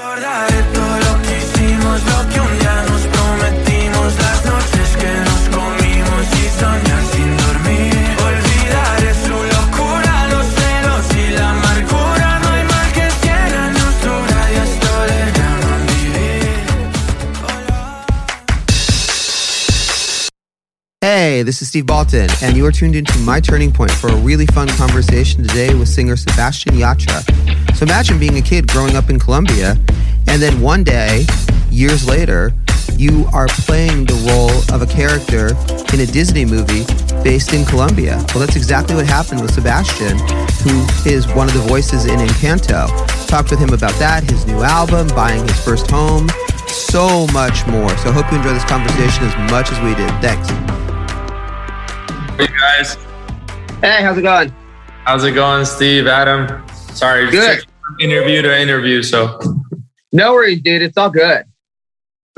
Hey, this is Steve Baltin, and you are tuned into My Turning Point for a really fun conversation today with singer Sebastian Yatra. So imagine being a kid growing up in Colombia, and then one day, years later, you are playing the role of a character in a Disney movie based in Colombia. Well, that's exactly what happened with Sebastian, who is one of the voices in Encanto. Talked with him about that, his new album, buying his first home, so much more. So I hope you enjoy this conversation as much as we did. Thanks. Hey guys. Hey, how's it going? How's it going, Steve? Adam? Sorry, good. Interview to interview, so. No worries, dude. It's all good.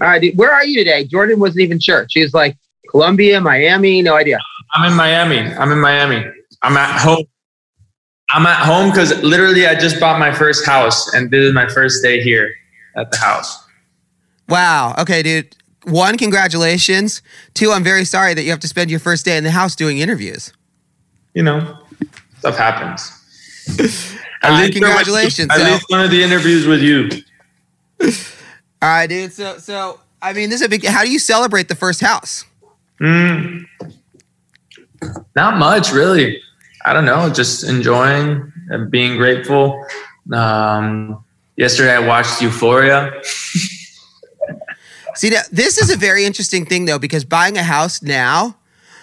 All right, dude. Where are you today? Jordan wasn't even sure. She's like, Colombia, Miami, no idea. I'm in Miami. I'm in Miami. I'm at home. I'm at home because literally I just bought my first house and this is my first day here at the house. Wow. Okay, dude one, congratulations. Two, I'm very sorry that you have to spend your first day in the house doing interviews. You know, stuff happens. at least congratulations. At so, least one of the interviews with you. All right, dude. So, so I mean, this is a big. How do you celebrate the first house? Mm, not much, really. I don't know. Just enjoying and being grateful. Um, yesterday, I watched Euphoria. See, now, this is a very interesting thing, though, because buying a house now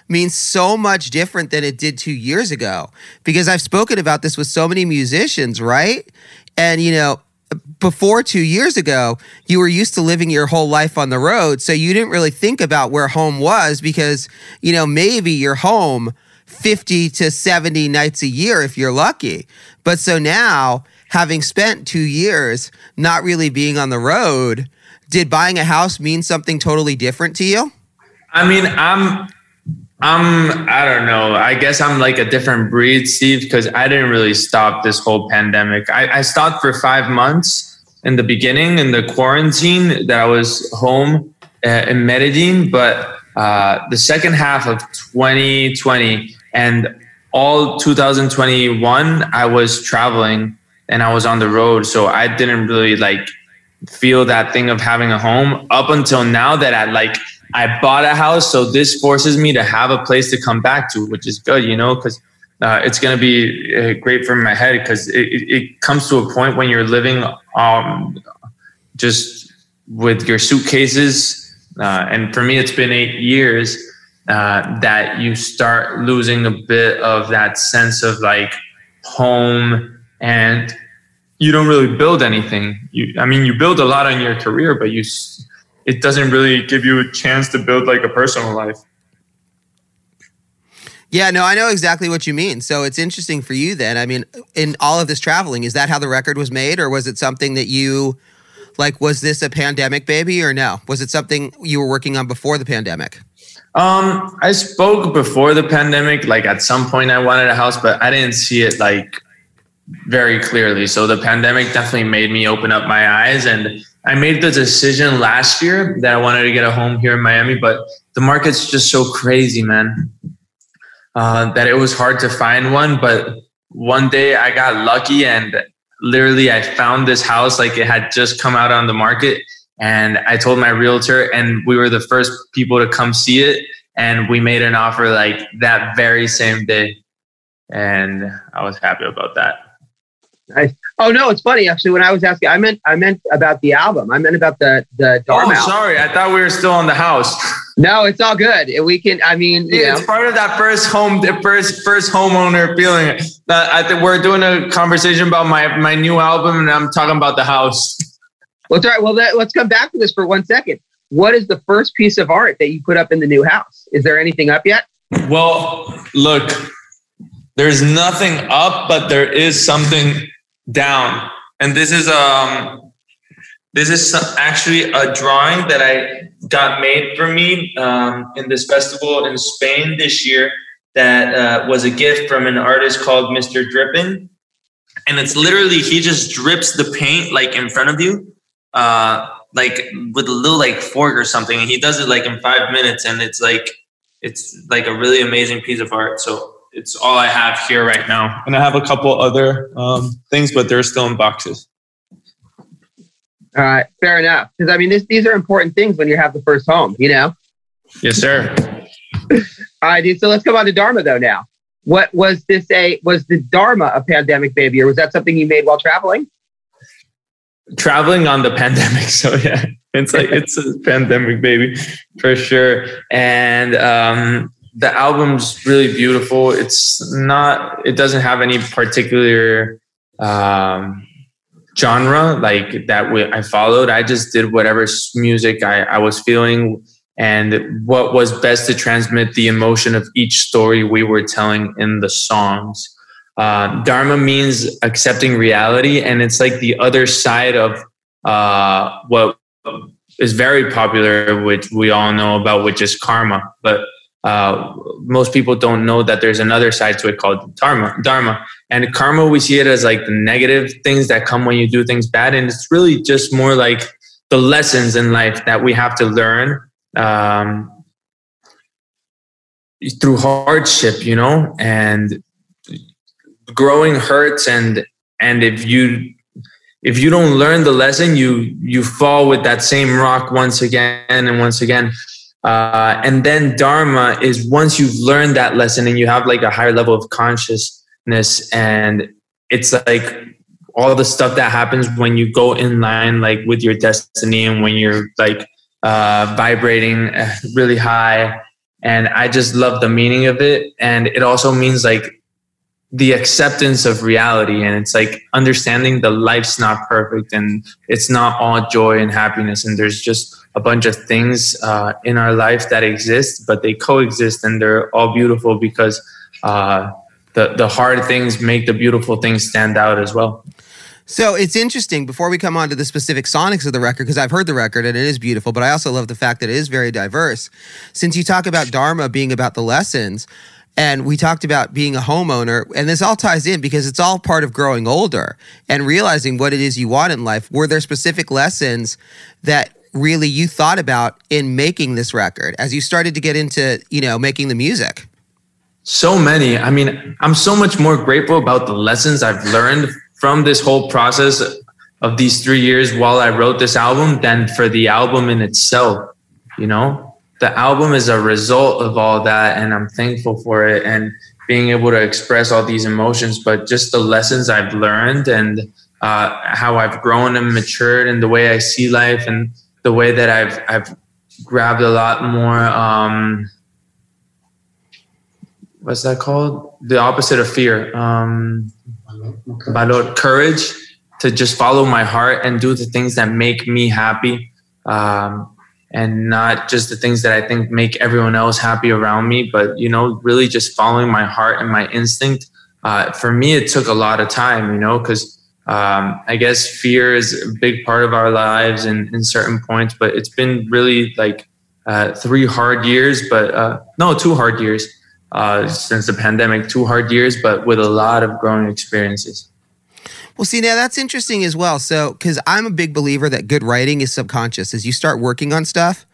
means so much different than it did two years ago. Because I've spoken about this with so many musicians, right? And, you know, before two years ago, you were used to living your whole life on the road. So you didn't really think about where home was because, you know, maybe you're home 50 to 70 nights a year if you're lucky. But so now, having spent two years not really being on the road, did buying a house mean something totally different to you? I mean, I'm I'm I don't know. I guess I'm like a different breed, Steve, because I didn't really stop this whole pandemic. I, I stopped for five months in the beginning in the quarantine that I was home uh, in Medellin, but uh, the second half of 2020 and all 2021, I was traveling and I was on the road, so I didn't really like feel that thing of having a home. Up until now that I like I bought a house, so this forces me to have a place to come back to, which is good, you know, because uh, it's going to be uh, great for my head because it, it, it, comes to a point when you're living um, just with your suitcases, uh, and for me, it's been eight years uh, that you start losing a bit of that sense of like home and you don't really build anything. You, I mean, you build a lot on your career, but you, it doesn't really give you a chance to build like a personal life. Yeah, no, I know exactly what you mean. So it's interesting for you then. I mean, in all of this traveling, is that how the record was made, or was it something that you, like, was this a pandemic baby, or no? Was it something you were working on before the pandemic? Um, I spoke before the pandemic. Like at some point, I wanted a house, but I didn't see it like very clearly. So the pandemic definitely made me open up my eyes and I made the decision last year that I wanted to get a home here in Miami, but the market's just so crazy, man, uh, that it was hard to find one. But one day I got lucky and literally I found this house like it had just come out on the market. And I told my realtor, and we were the first people to come see it. And we made an offer like that very same day. And I was happy about that. Nice. Oh no, it's funny actually. When I was asking, I meant I meant about the album. I meant about the the Dharma. Oh, sorry. I thought we were still on the house. No, it's all good. We can. I mean, yeah, it's part of that first home, the first first homeowner feeling. That I think we're doing a conversation about my my new album, and I'm talking about the house. Well, all right. Well, let, let's come back to this for one second. What is the first piece of art that you put up in the new house? Is there anything up yet? Well, look, there's nothing up, but there is something down. And this is um this is actually a drawing that I got made for me um, in this festival in Spain this year. That uh, was a gift from an artist called Mr. Drippin, and it's literally he just drips the paint like in front of you, uh, like with a little like fork or something, and he does it like in five minutes, and it's like it's like a really amazing piece of art. So it's all I have here right now, and I have a couple other um, things, but they're still in boxes. All right, fair enough. Because I mean, this, these are important things when you have the first home, you know. Yes, sir. all right, dude. So let's come on to Dharma though. Now, what was this a? Was the Dharma a pandemic baby, or was that something you made while traveling? Traveling on the pandemic, so yeah, it's like it's a pandemic baby for sure. And um, the album's really beautiful. It's not. It doesn't have any particular. Um, genre like that we, I followed. I just did whatever music I, I was feeling and what was best to transmit the emotion of each story we were telling in the songs. Uh, Dharma means accepting reality, and it's like the other side of uh, what is very popular, which we all know about, which is karma. But uh, most people don't know that there's another side to it called dharma. Dharma, and karma, we see it as like the negative things that come when you do things bad. And it's really just more like the lessons in life that we have to learn um, through hardship, you know, and growing hurts. And, and if you, if you don't learn the lesson, you, you fall with that same rock once again and once again. Uh, and then dharma is once you've learned that lesson and you have like a higher level of consciousness, and it's like all the stuff that happens when you go in line like with your destiny and when you're like uh, vibrating uh, really high. And i just love the meaning of it. And it also means like the acceptance of reality and it's like understanding the life's not perfect and it's not all joy and happiness and there's just a bunch of things uh, in our life that exist but they coexist and they're all beautiful because uh, the the hard things make the beautiful things stand out as well. So it's interesting before we come on to the specific sonics of the record, because I've heard the record and it is beautiful, but I also love the fact that it is very diverse. Since you talk about Dharma being about the lessons, and we talked about being a homeowner, and this all ties in because it's all part of growing older and realizing what it is you want in life. Were there specific lessons that really you thought about in making this record as you started to get into, you know, making the music? So many. I mean, I'm so much more grateful about the lessons I've learned from this whole process of these three years while I wrote this album than for the album in itself. You know, the album is a result of all that, and I'm thankful for it and being able to express all these emotions. But just the lessons I've learned and uh, how I've grown and matured, and the way I see life, and the way that I've I've grabbed a lot more. Um, what's that called? The opposite of fear. Um, valor, courage to just follow my heart and do the things that make me happy. Um, and not just the things that I think make everyone else happy around me, but you know, really just following my heart and my instinct. Uh, for me, it took a lot of time, you know, because um, I guess fear is a big part of our lives in, in certain points, but it's been really like uh, three hard years, but uh, no, two hard years uh, since the pandemic, two hard years, but with a lot of growing experiences. Well, see, now that's interesting as well. So, because I'm a big believer that good writing is subconscious. As you start working on stuff,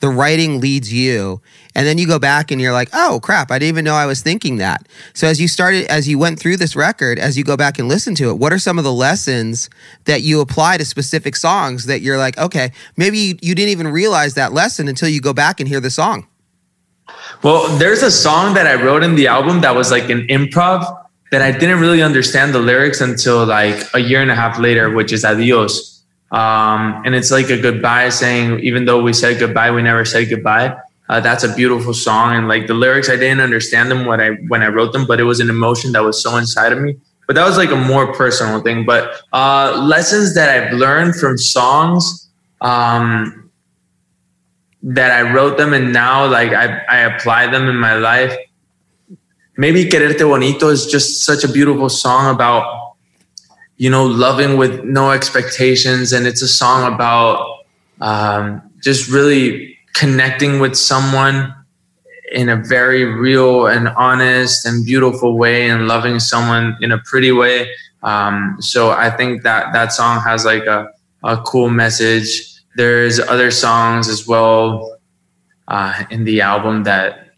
the writing leads you, and then you go back and you're like, "Oh crap, I didn't even know I was thinking that." So, as you started, as you went through this record, as you go back and listen to it, what are some of the lessons that you apply to specific songs that you're like, "Okay, maybe you, you didn't even realize that lesson until you go back and hear the song." Well, there's a song that I wrote in the album that was like an improv that I didn't really understand the lyrics until like a year and a half later, which is Adios. Um, and it's like a goodbye saying, even though we said goodbye, we never said goodbye. Uh, that's a beautiful song. And like the lyrics, I didn't understand them when I, when I wrote them, but it was an emotion that was so inside of me. But that was like a more personal thing. But uh, lessons that I've learned from songs, um, that I wrote them and now like I, I apply them in my life. Maybe Quererte Bonito is just such a beautiful song about, you know, loving with no expectations. And it's a song about um, just really connecting with someone in a very real and honest and beautiful way and loving someone in a pretty way. Um, so I think that that song has like a, a cool message. There's other songs as well uh, in the album that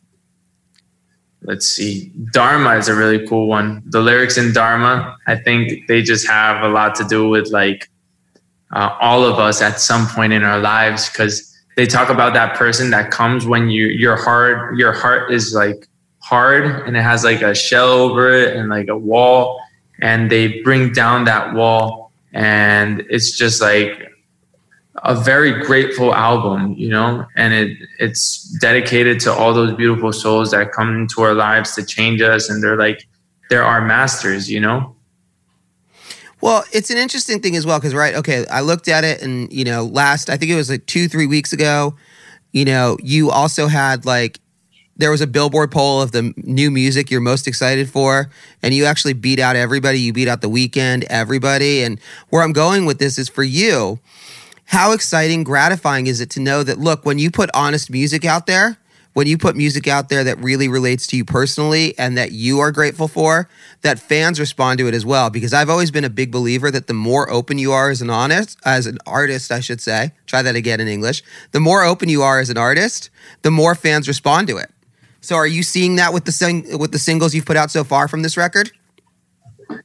let's see. Dharma is a really cool one. The lyrics in dharma i think they just have a lot to do with like uh, all of us at some point in our lives because they talk about that person that comes when you your heart your heart is like hard and it has like a shell over it and like a wall and they bring down that wall and it's just like a very grateful album, you know, and it it's dedicated to all those beautiful souls that come into our lives to change us, and they're like they're our masters, you know. Well, it's an interesting thing as well because right, okay, I looked at it, and you know, last I think it was like two three weeks ago, you know, you also had like there was a billboard poll of the new music you're most excited for and you actually beat out everybody you beat out the Weeknd everybody and where i'm going with this is for you how exciting, gratifying is it to know that, look, when you put honest music out there, when you put music out there that really relates to you personally and that you are grateful for, that fans respond to it as well. Because I've always been a big believer that the more open you are as an honest, as an artist, I should say, try that again in English, the more open you are as an artist, the more fans respond to it. So are you seeing that with the sing- with the singles you've put out so far from this record?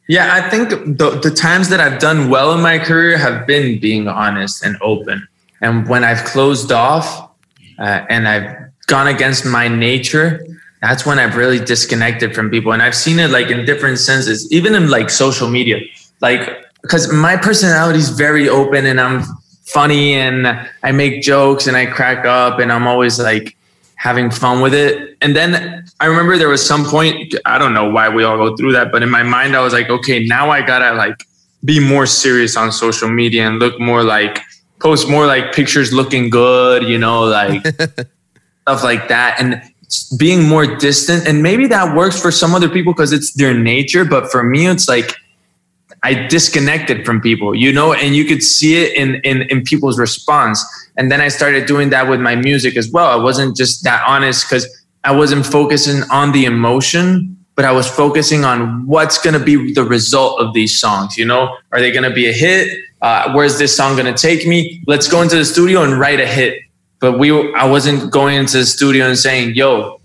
Yeah, I think the, the times that I've done well in my career have been being honest and open. And when I've closed off uh, and I've gone against my nature, that's when I've really disconnected from people. And I've seen it like in different senses, even in like social media. Like, because my personality is very open and I'm funny and I make jokes and I crack up and I'm always like having fun with it. And then I remember there was some point, I don't know why we all go through that, but in my mind, I was like, okay, now I gotta like be more serious on social media and look more like, post more like pictures looking good, you know, like stuff like that. And being more distant. And maybe that works for some other people because it's their nature. But for me, it's like, I disconnected from people, you know, and you could see it in, in, in people's response. And then I started doing that with my music as well. I wasn't just that honest because I wasn't focusing on the emotion, but I was focusing on what's going to be the result of these songs. You know, are they going to be a hit? Uh, where's this song going to take me? Let's go into the studio and write a hit. But we, I wasn't going into the studio and saying, "Yo,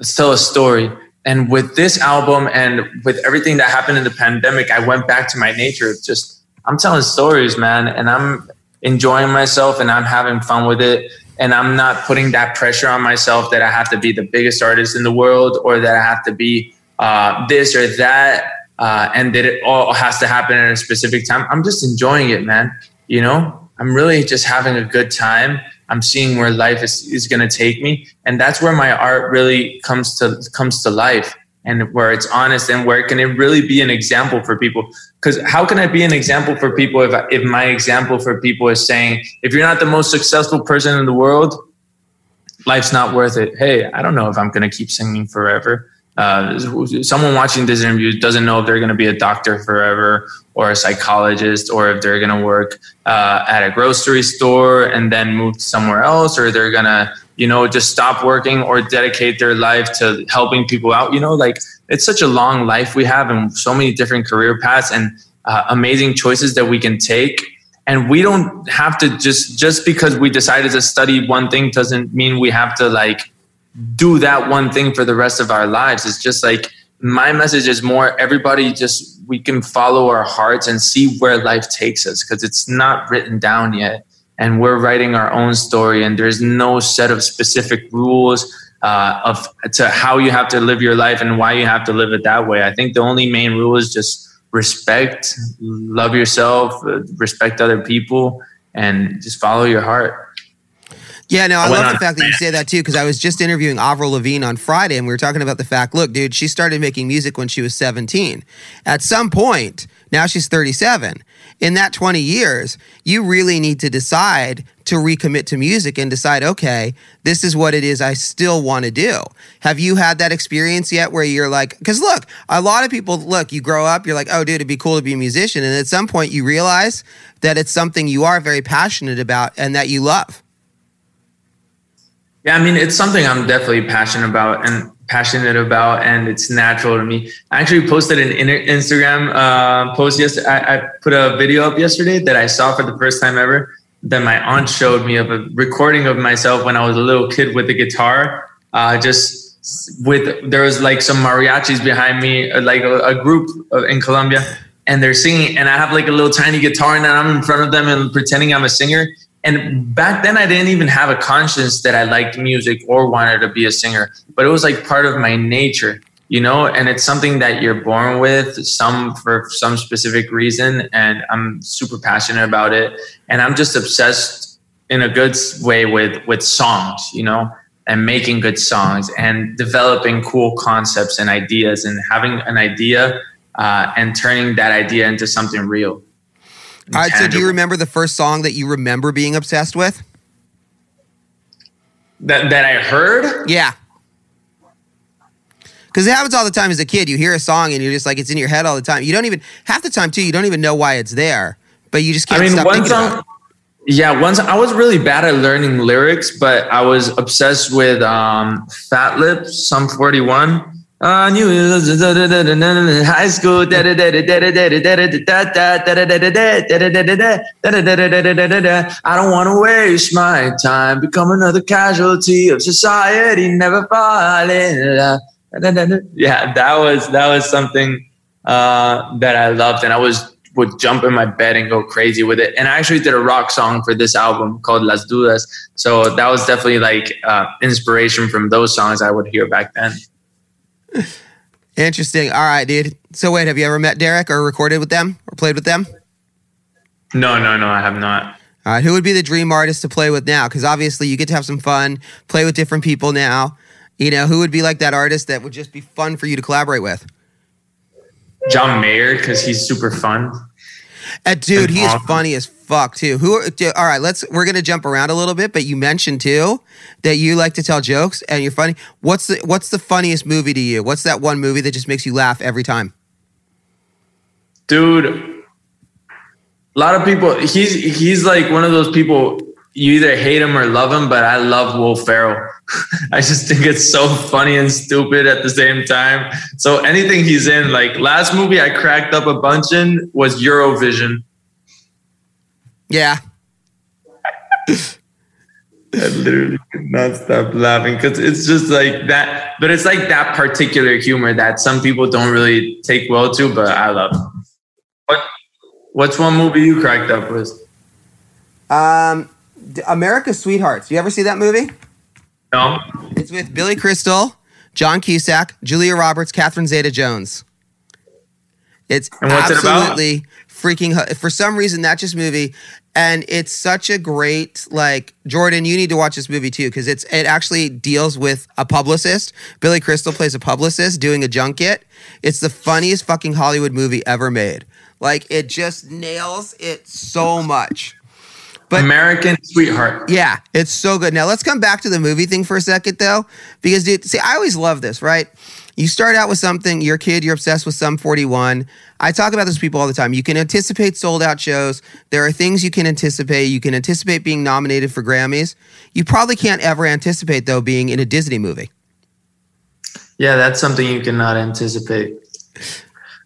let's tell a story." And with this album and with everything that happened in the pandemic, I went back to my nature. Just I'm telling stories, man, and I'm enjoying myself and I'm having fun with it and I'm not putting that pressure on myself that I have to be the biggest artist in the world or that I have to be uh, this or that, uh, and that it all has to happen at a specific time. I'm just enjoying it, man. You know, I'm really just having a good time. I'm seeing where life is, is going to take me, and that's where my art really comes to comes to life and where it's honest and where can it really be an example for people. Because how can i be an example for people if, if my example for people is saying if you're not the most successful person in the world life's not worth it. Hey i don't know if i'm going to keep singing forever uh, someone watching this interview doesn't know if they're going to be a doctor forever or a psychologist or if they're going to work uh, at a grocery store and then move somewhere else or they're going to you know, just stop working or dedicate their life to helping people out. You know, like it's such a long life we have and so many different career paths and uh, amazing choices that we can take. And we don't have to just, just because we decided to study one thing doesn't mean we have to like do that one thing for the rest of our lives. It's just like my message is more everybody just, we can follow our hearts and see where life takes us because it's not written down yet. And we're writing our own story and there's no set of specific rules uh, of to how you have to live your life and why you have to live it that way. I think the only main rule is just respect love yourself respect other people and just follow your heart yeah, no, I, I love the fact that you say that too, because I was just interviewing Avril Lavigne on Friday, and we were talking about the fact. Look, dude, she started making music when she was 17. At some point, now she's 37 in that 20 years, you really need to decide to recommit to music and decide, okay, this is what it is I still want to do. Have you had that experience yet where you're like, because look, a lot of people, look, you grow up, you're like, oh, dude, it'd be cool to be a musician. And at some point, you realize that it's something you are very passionate about and that you love. Yeah, I mean, it's something I'm definitely passionate about. And passionate about and it's natural to me. I actually posted an Instagram uh, post yesterday. I, I, put a video up yesterday that I saw for the first time ever that my aunt showed me of a recording of myself when I was a little kid with a guitar. Uh, just with there was like some mariachis behind me, uh, like a, a group in Colombia, and they're singing, and I have like a little tiny guitar, and I'm in front of them and pretending I'm a singer. And back then, I didn't even have a conscience that I liked music or wanted to be a singer, but it was like part of my nature, you know. And it's something that you're born with, some for some specific reason, and I'm super passionate about it, and I'm just obsessed in a good way with with songs, you know and making good songs and developing cool concepts and ideas and having an idea uh, and turning that idea into something real. All right. So, do you remember the first song that you remember being obsessed with? That that I heard? Yeah. Because it happens all the time as a kid. You hear a song and you're just like it's in your head all the time. You don't even half the time too. You don't even know why it's there, but you just can't. I mean, one song. Yeah, once I was really bad at learning lyrics, but I was obsessed with um, Fat Lip, Sum 41. I knew high school. I don't want to waste my time, become another casualty of society, never fall in love. Yeah, that was that was something uh, that I loved, and I was would jump in my bed and go crazy with it. And I actually did a rock song for this album called Las Dudas. So that was definitely like uh, inspiration from those songs I would hear back then. Interesting. All right, dude. So wait, have you ever met Deryck or recorded with them or played with them? No, no, no, I have not. All right, who would be the dream artist to play with now? Because obviously you get to have some fun, play with different people now. You know, who would be like that artist that would just be fun for you to collaborate with? John Mayer because he's super fun. Uh, dude, he is funny as fuck too. Who? Dude, all right, let's. We're gonna jump around a little bit, but you mentioned too that you like to tell jokes and you're funny. What's the What's the funniest movie to you? What's that one movie that just makes you laugh every time? Dude, a lot of people. He's he's like one of those people you either hate him or love him, but I love Will Ferrell. I just think it's so funny and stupid at the same time. So anything he's in, like last movie I cracked up a bunch in was Eurovision. Yeah. I literally could not stop laughing because it's just like that. But it's like that particular humor that some people don't really take well to, but I love. What? What's one movie you cracked up with? Um, America's Sweethearts. You ever see that movie? No. It's with Billy Crystal, John Cusack, Julia Roberts, Catherine Zeta-Jones. It's absolutely it freaking. For some reason, that's just movie, and it's such a great like Jordan. You need to watch this movie too because it's it actually deals with a publicist. Billy Crystal plays a publicist doing a junket. It's the funniest fucking Hollywood movie ever made. Like it just nails it so much. But American Sweetheart. Yeah, it's so good. Now let's come back to the movie thing for a second though, because dude, see, I always love this, right? You start out with something, you're a kid, you're obsessed with Sum 41. I talk about this people all the time. You can anticipate sold out shows. There are things you can anticipate. You can anticipate being nominated for Grammys. You probably can't ever anticipate though being in a Disney movie. Yeah, that's something you cannot anticipate.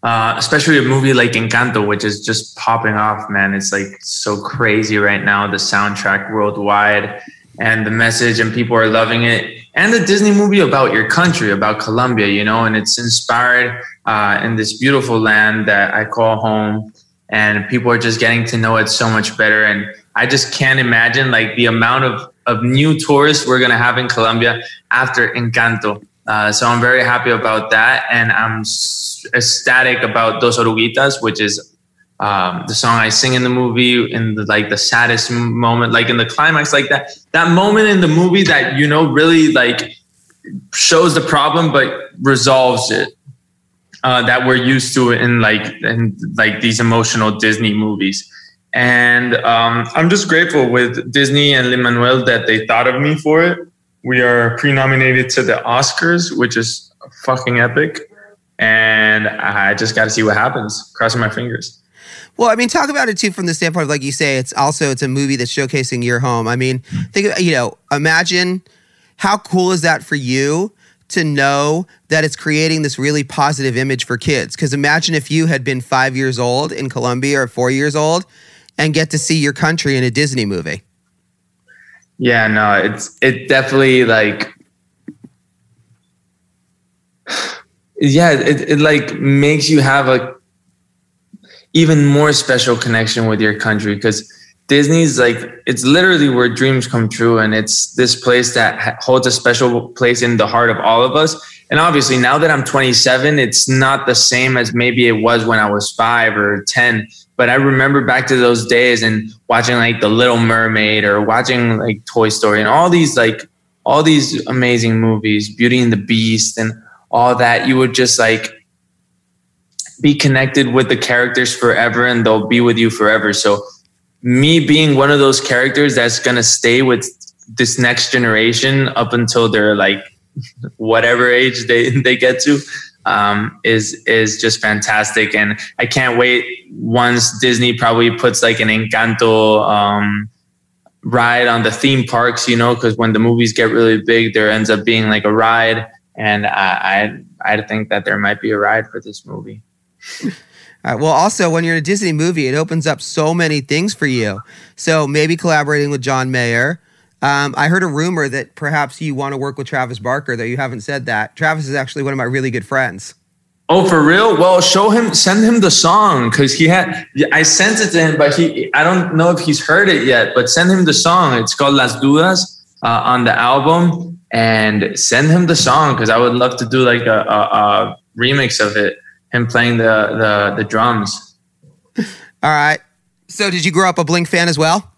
Uh, especially a movie like Encanto, which is just popping off, man. It's like so crazy right now, the soundtrack worldwide and the message, and people are loving it. And the Disney movie about your country, about Colombia, you know, and it's inspired uh, in this beautiful land that I call home. And people are just getting to know it so much better. And I just can't imagine like the amount of, of new tourists we're going to have in Colombia after Encanto. Uh, so I'm very happy about that, and I'm ecstatic about Dos Oruguitas, which is um, the song I sing in the movie in the, like the saddest moment, like in the climax, like that that moment in the movie that you know really like shows the problem but resolves it. Uh, that we're used to in like in like these emotional Disney movies. And um, I'm just grateful with Disney and Lin Manuel that they thought of me for it we are pre-nominated to the Oscars, which is fucking epic. And I just got to see what happens. Crossing my fingers. Well, I mean, talk about it too from the standpoint of like you say, it's also it's a movie that's showcasing your home. I mean, think you know, imagine how cool is that for you to know that it's creating this really positive image for kids. Because imagine if you had been five years old in Colombia or four years old and get to see your country in a Disney movie. Yeah, no, it's it definitely like yeah, it, it like makes you have a even more special connection with your country because Disney's like it's literally where dreams come true, and it's this place that holds a special place in the heart of all of us. And obviously, now that I'm 27, it's not the same as maybe it was when I was five or 10. But I remember back to those days and watching like The Little Mermaid or watching like Toy Story and all these like all these amazing movies, Beauty and the Beast, and all that. You would just like be connected with the characters forever, and they'll be with you forever. So me being one of those characters that's going to stay with this next generation up until they're like whatever age they, they get to um, is is just fantastic and i can't wait once disney probably puts like an encanto um, ride on the theme parks you know because when the movies get really big there ends up being like a ride and I, I i think that there might be a ride for this movie Right, well, also, when you're in a Disney movie, it opens up so many things for you. So maybe collaborating with John Mayer. Um, I heard a rumor that perhaps you want to work with Travis Barker, though you haven't said that. Travis is actually one of my really good friends. Oh, for real? Well, show him, send him the song because he had. I sent it to him, but he, I don't know if he's heard it yet. But send him the song. It's called Las Dudas uh, on the album, and send him the song because I would love to do like a, a, a remix of it him playing the the, the drums. All right. So did you grow up a Blink fan as well?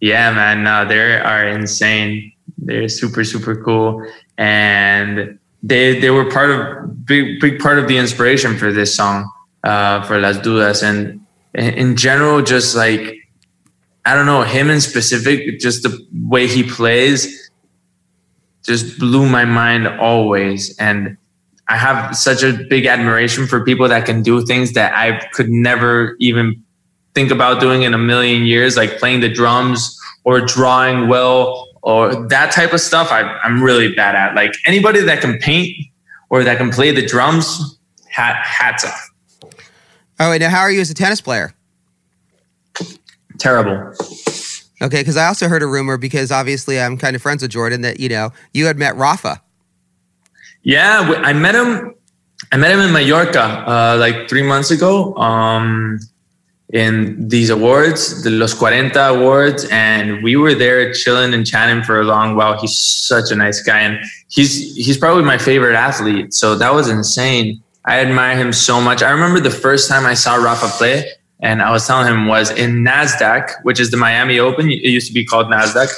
Yeah, man. No, they are insane. They're super super cool, and they they were part of big big part of the inspiration for this song uh, for Las Dudas, and in general, just like I don't know him in specific, just the way he plays, just blew my mind always, and I have such a big admiration for people that can do things that I could never even think about doing in a million years, like playing the drums or drawing well or that type of stuff. I, I'm really bad at. Like anybody that can paint or that can play the drums, hat, hats off. Oh, wait, now how are you as a tennis player? Terrible. Okay, because I also heard a rumor because obviously I'm kind of friends with Jordan that you know you had met Rafa. Yeah, I met him. I met him in Mallorca uh, like three months ago um, in these awards, the Los Cuarenta Awards, and we were there chilling and chatting for a long while. He's such a nice guy, and he's he's probably my favorite athlete. So that was insane. I admire him so much. I remember the first time I saw Rafa play, and I was telling him was in Nasdaq, which is the Miami Open. It used to be called Nasdaq,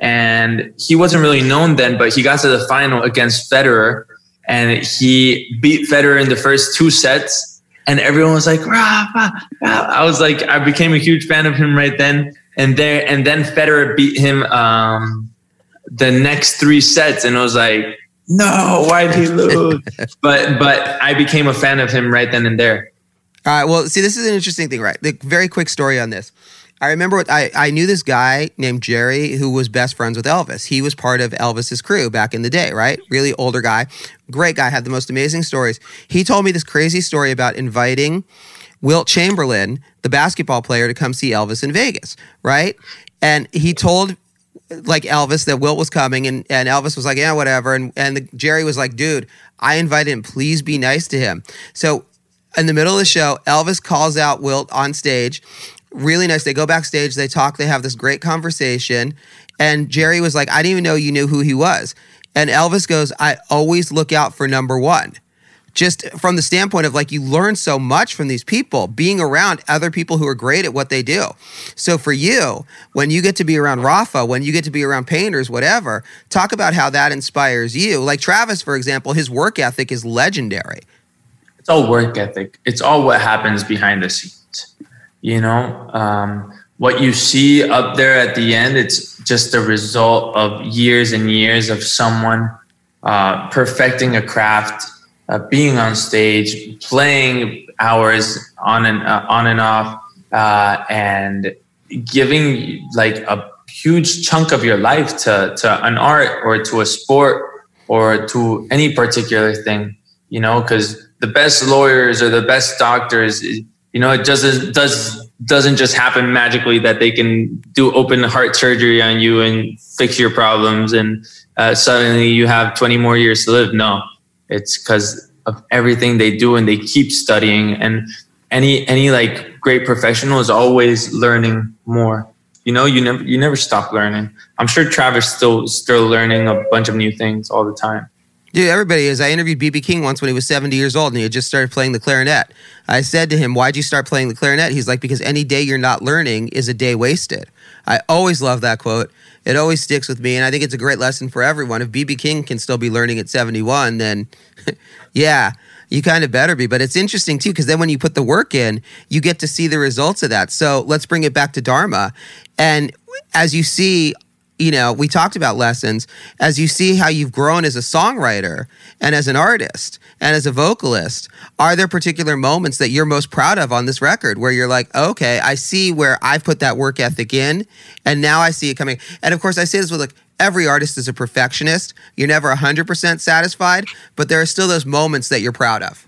and he wasn't really known then, but he got to the final against Federer and he beat Federer in the first two sets. And everyone was like. I was like, I became a huge fan of him right then. And there, and then Federer beat him um, the next three sets, and I was like, no, why did he lose? but but I became a fan of him right then and there. All right. Well, see, this is an interesting thing, right? The very quick story on this. I remember I, I knew this guy named Jerry who was best friends with Elvis. He was part of Elvis's crew back in the day, right? Really older guy, great guy, had the most amazing stories. He told me this crazy story about inviting Wilt Chamberlain, the basketball player, to come see Elvis in Vegas, right? And he told like Elvis that Wilt was coming, and, and Elvis was like, yeah, whatever. And and the, Jerry was like, dude, I invited him. Please be nice to him. So in the middle of the show, Elvis calls out Wilt on stage really nice. They go backstage, they talk, they have this great conversation. And Jerry was like, I didn't even know you knew who he was. And Elvis goes, I always look out for number one. Just from the standpoint of like, you learn so much from these people, being around other people who are great at what they do. So for you, when you get to be around Rafa, when you get to be around painters, whatever, talk about how that inspires you. Like Travis, for example, his work ethic is legendary. It's all work ethic, it's all what happens behind the scenes you know um, what you see up there at the end it's just a result of years and years of someone uh, perfecting a craft uh, being on stage playing hours on and uh, on and off uh, and giving like a huge chunk of your life to, to an art or to a sport or to any particular thing, you know, because the best lawyers or the best doctors, you know, it doesn't does doesn't just happen magically that they can do open heart surgery on you and fix your problems and uh, suddenly you have 20 more years to live. No, it's because of everything they do and they keep studying. And any any like great professional is always learning more. You know you never you never stop learning. I'm sure travis still still learning a bunch of new things all the time Dude, everybody is. I interviewed BB King once when he was 70 years old and he had just started playing the clarinet. I said to him, Why'd you start playing the clarinet? He's like, Because any day you're not learning is a day wasted. I always love that quote. It always sticks with me. And I think it's a great lesson for everyone. If BB King can still be learning at 71, then yeah, you kind of better be. But it's interesting too, because then when you put the work in, you get to see the results of that. So let's bring it back to Dharma. And as you see you know, we talked about lessons as you see how you've grown as a songwriter and as an artist and as a vocalist. Are there particular moments that you're most proud of on this record where you're like, okay, I see where I've put that work ethic in and now I see it coming? And of course, I say this with like, every artist is a perfectionist. You're never 100% satisfied, but there are still those moments that you're proud of.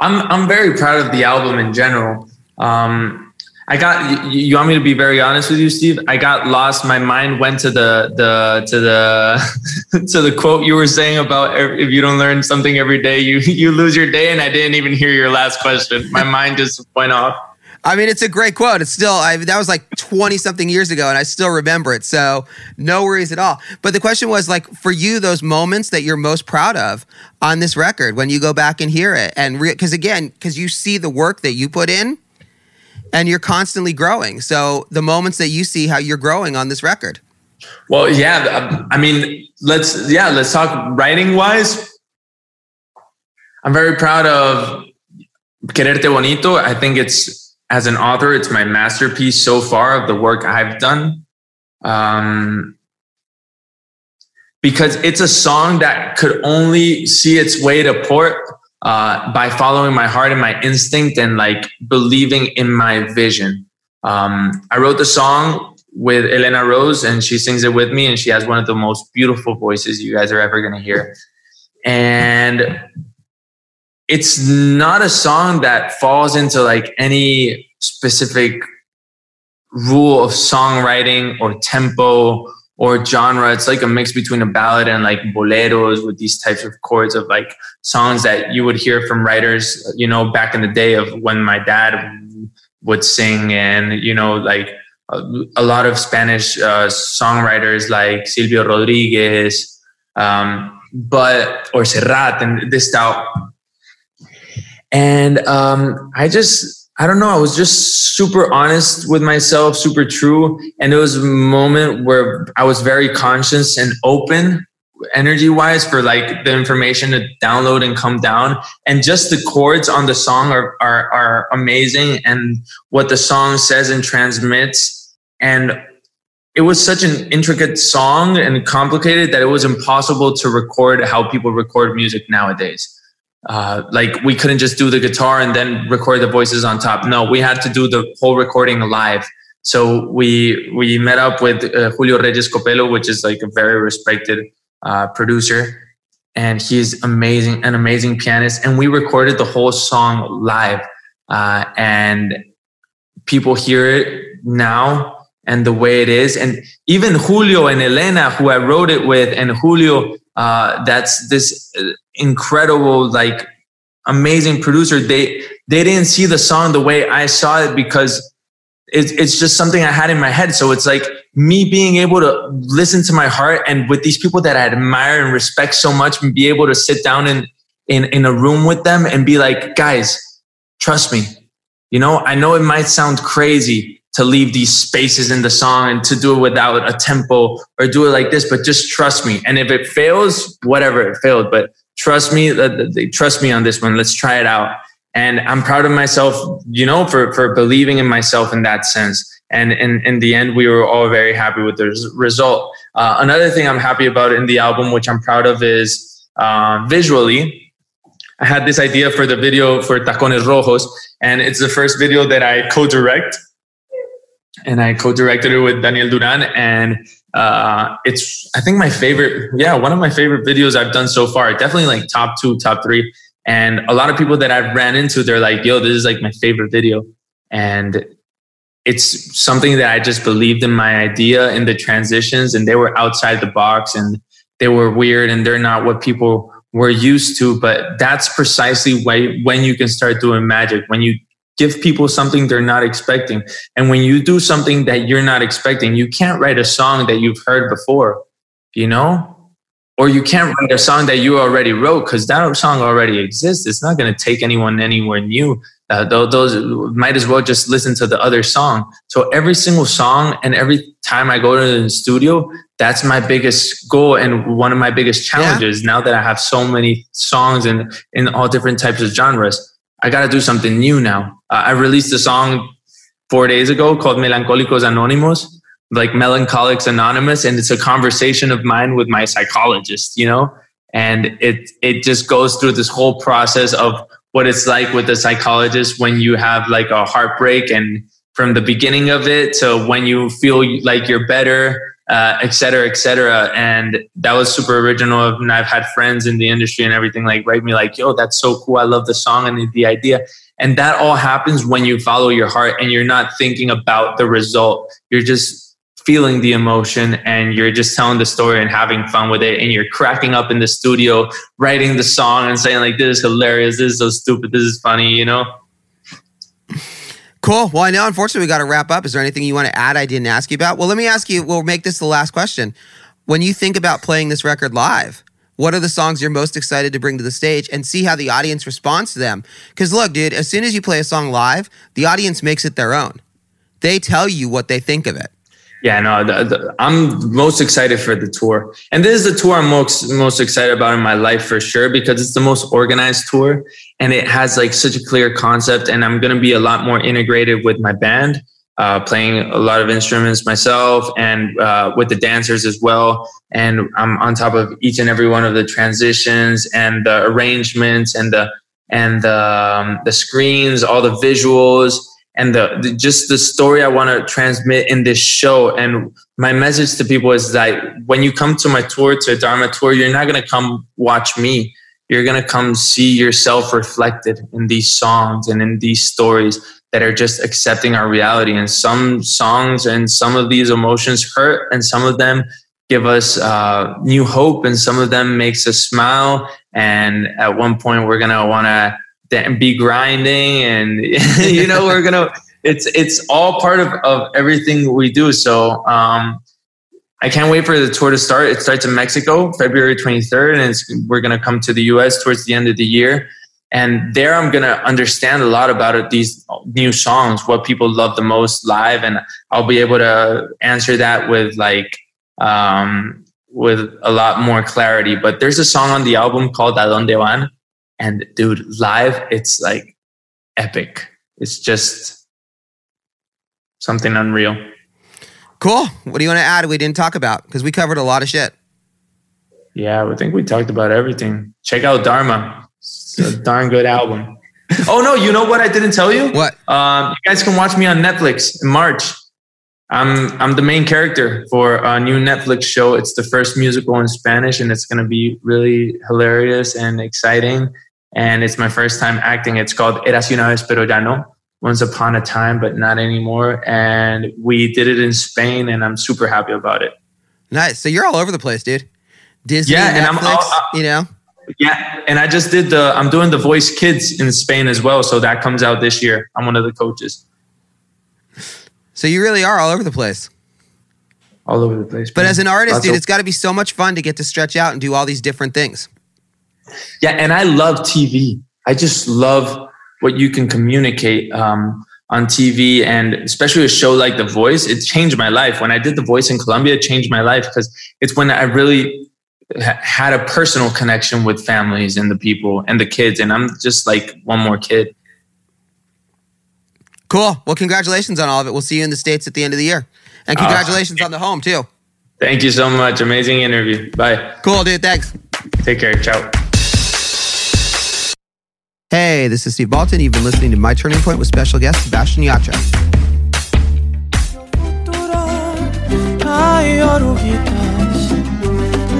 I'm, I'm very proud of the album in general. Um, I got you, you want me to be very honest with you, Steve? I got lost. My mind went to the the to the to the quote you were saying about if you don't learn something every day, you you lose your day. And I didn't even hear your last question. My mind just went off. I mean, it's a great quote. It's still I, that was like twenty something years ago, and I still remember it. So no worries at all. But the question was like for you, those moments that you're most proud of on this record when you go back and hear it, and because re- again, because you see the work that you put in and you're constantly growing. So the moments that you see how you're growing on this record. Well, yeah, I mean, let's yeah, let's talk writing wise. I'm very proud of Quererte Bonito. I think it's as an author, it's my masterpiece so far of the work I've done. Um, because it's a song that could only see its way to port uh, by following my heart and my instinct and like believing in my vision. Um, I wrote the song with Elena Rose and she sings it with me and she has one of the most beautiful voices you guys are ever going to hear. And it's not a song that falls into like any specific rule of songwriting or tempo or genre. It's like a mix between a ballad and like boleros with these types of chords of like songs that you would hear from writers, you know, back in the day of when my dad would sing and, you know, like a, lot of Spanish uh, songwriters like Silvio Rodriguez, um, but, or Serrat and this style. And um, I just, I don't know. I was just super honest with myself, super true. And it was a moment where I was very conscious and open energy wise for like the information to download and come down. And just the chords on the song are, are, are amazing and what the song says and transmits. And it was such an intricate song and complicated that it was impossible to record how people record music nowadays uh, like we couldn't just do the guitar and then record the voices on top. No, we had to do the whole recording live. So we we met up with uh, Julio Reyes Copelo, which is like a very respected uh, producer, and he's amazing, an amazing pianist. And we recorded the whole song live, uh, and people hear it now and the way it is. And even Julio and Elena, who I wrote it with, and Julio uh, that's this uh, incredible, like amazing producer. They they didn't see the song the way I saw it because it's it's just something I had in my head. So it's like me being able to listen to my heart and with these people that I admire and respect so much, and be able to sit down in in in a room with them and be like, guys, trust me. You know, I know it might sound crazy, to leave these spaces in the song and to do it without a tempo or do it like this, but just trust me. And if it fails, whatever it failed, but trust me, trust me on this one. Let's try it out. And I'm proud of myself, you know, for, for believing in myself in that sense. And in, in the end, we were all very happy with the result. Uh, another thing I'm happy about in the album, which I'm proud of, is uh, visually. I had this idea for the video for Tacones Rojos, and it's the first video that I co direct and I co-directed it with Daniel Duran. And uh, it's I think my favorite. Yeah, one of my favorite videos I've done so far. Definitely like top two, top three. And a lot of people that I've ran into, they're like, "Yo, this is like my favorite video," and it's something that I just believed in my idea in the transitions, and they were outside the box and they were weird and they're not what people were used to. But that's precisely why when you can start doing magic when you give people something they're not expecting. And when you do something that you're not expecting, you can't write a song that you've heard before, you know? Or you can't write a song that you already wrote because that song already exists. It's not going to take anyone anywhere new. Uh, those might as well just listen to the other song. So every single song and every time I go to the studio, that's my biggest goal and one of my biggest challenges. Yeah. Now that I have so many songs and in all different types of genres, I got to do something new now. Uh, I released a song four days ago called Melancólicos Anónimos, like Melancholics Anonymous, and it's a conversation of mine with my psychologist, you know, and it it just goes through this whole process of what it's like with a psychologist when you have like a heartbreak and from the beginning of it to when you feel like you're better uh, et cetera, et cetera. And that was super original. And I've had friends in the industry and everything like write me like, yo, that's so cool. I love the song and the idea. And that all happens when you follow your heart and you're not thinking about the result. You're just feeling the emotion and you're just telling the story and having fun with it and you're cracking up in the studio writing the song and saying like this is hilarious this is so stupid this is funny you know Cool. Well, I know unfortunately we got to wrap up. Is there anything you want to add I didn't ask you about? Well, let me ask you, we'll make this the last question. When you think about playing this record live, what are the songs you're most excited to bring to the stage and see how the audience responds to them? Because look, dude, as soon as you play a song live, the audience makes it their own. They tell you what they think of it. Yeah, no, the, the, I'm most excited for the tour, and this is the tour I'm most most excited about in my life for sure because it's the most organized tour, and it has like such a clear concept, and I'm gonna be a lot more integrated with my band, uh, playing a lot of instruments myself, and uh, with the dancers as well, and I'm on top of each and every one of the transitions and the arrangements and the and the um, the screens, all the visuals and the, the, just the story I want to transmit in this show. And my message to people is that when you come to my tour, to a Dharma tour, you're not going to come watch me. You're going to come see yourself reflected in these songs and in these stories that are just accepting our reality. And some songs and some of these emotions hurt, and some of them give us uh, new hope, and some of them makes us smile. And at one point, we're going to want to be grinding and you know we're gonna it's it's all part of, of everything we do. So um i can't wait for the tour to start. It starts in mexico february 23rd and we're gonna come to the us towards the end of the year. And there i'm gonna understand a lot about it, these new songs what people love the most live. And i'll be able to answer that with like um with a lot more clarity. But there's a song on the album called a donde van and dude, live, it's like epic. It's just something unreal. Cool. What do you want to add we didn't talk about? Because we covered a lot of shit. Yeah, I think we talked about everything. Check out Dharma. It's a darn good album. oh no, you know what I didn't tell you? What? Um, you guys can watch me on Netflix in March. I'm I'm the main character for a new Netflix show. It's the first musical in Spanish, and it's going to be really hilarious and exciting and it's my first time acting. It's called Érase una vez pero ya no. Once upon a time, but not anymore. And we did it in Spain, and I'm super happy about it. Nice. So you're all over the place, dude. Disney, yeah, Netflix, and I'm, all, uh, you know. Yeah, and I just did the. I'm doing the Voice Kids in Spain as well, so that comes out this year. I'm one of the coaches. So you really are all over the place. All over the place. But as an artist, Lots dude, of- it's got to be so much fun to get to stretch out and do all these different things. Yeah, and I love TV. I just love what you can communicate um, on TV, and especially a show like The Voice. It changed my life. When I did The Voice in Colombia, it changed my life because it's when I really ha- had a personal connection with families and the people and the kids, and I'm just like one more kid. Cool. Well, congratulations on all of it. We'll see you in the States at the end of the year. And ah. congratulations uh, on the home, too. Thank you so much. Amazing interview. Bye. Cool, dude. Thanks. Take care. Ciao. Hey, this is Steve Baltin. You've been listening to My Turning Point with special guest Sebastián Yatra.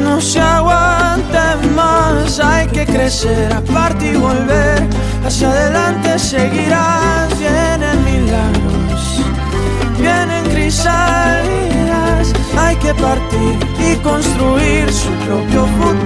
no se más. Hay que crecer, aparte y volver. Hacia adelante seguirás. Vienen milagros, vienen crisálidas. Hay que partir y construir su propio futuro.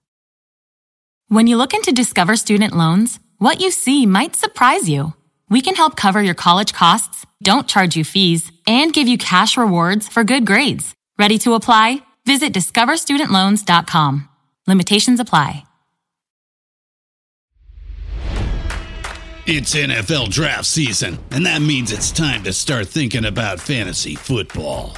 When you look into Discover Student Loans, what you see might surprise you. We can help cover your college costs, don't charge you fees, and give you cash rewards for good grades. Ready to apply? Visit discoverstudentloans.com. Limitations apply. It's NFL draft season, and that means it's time to start thinking about fantasy football.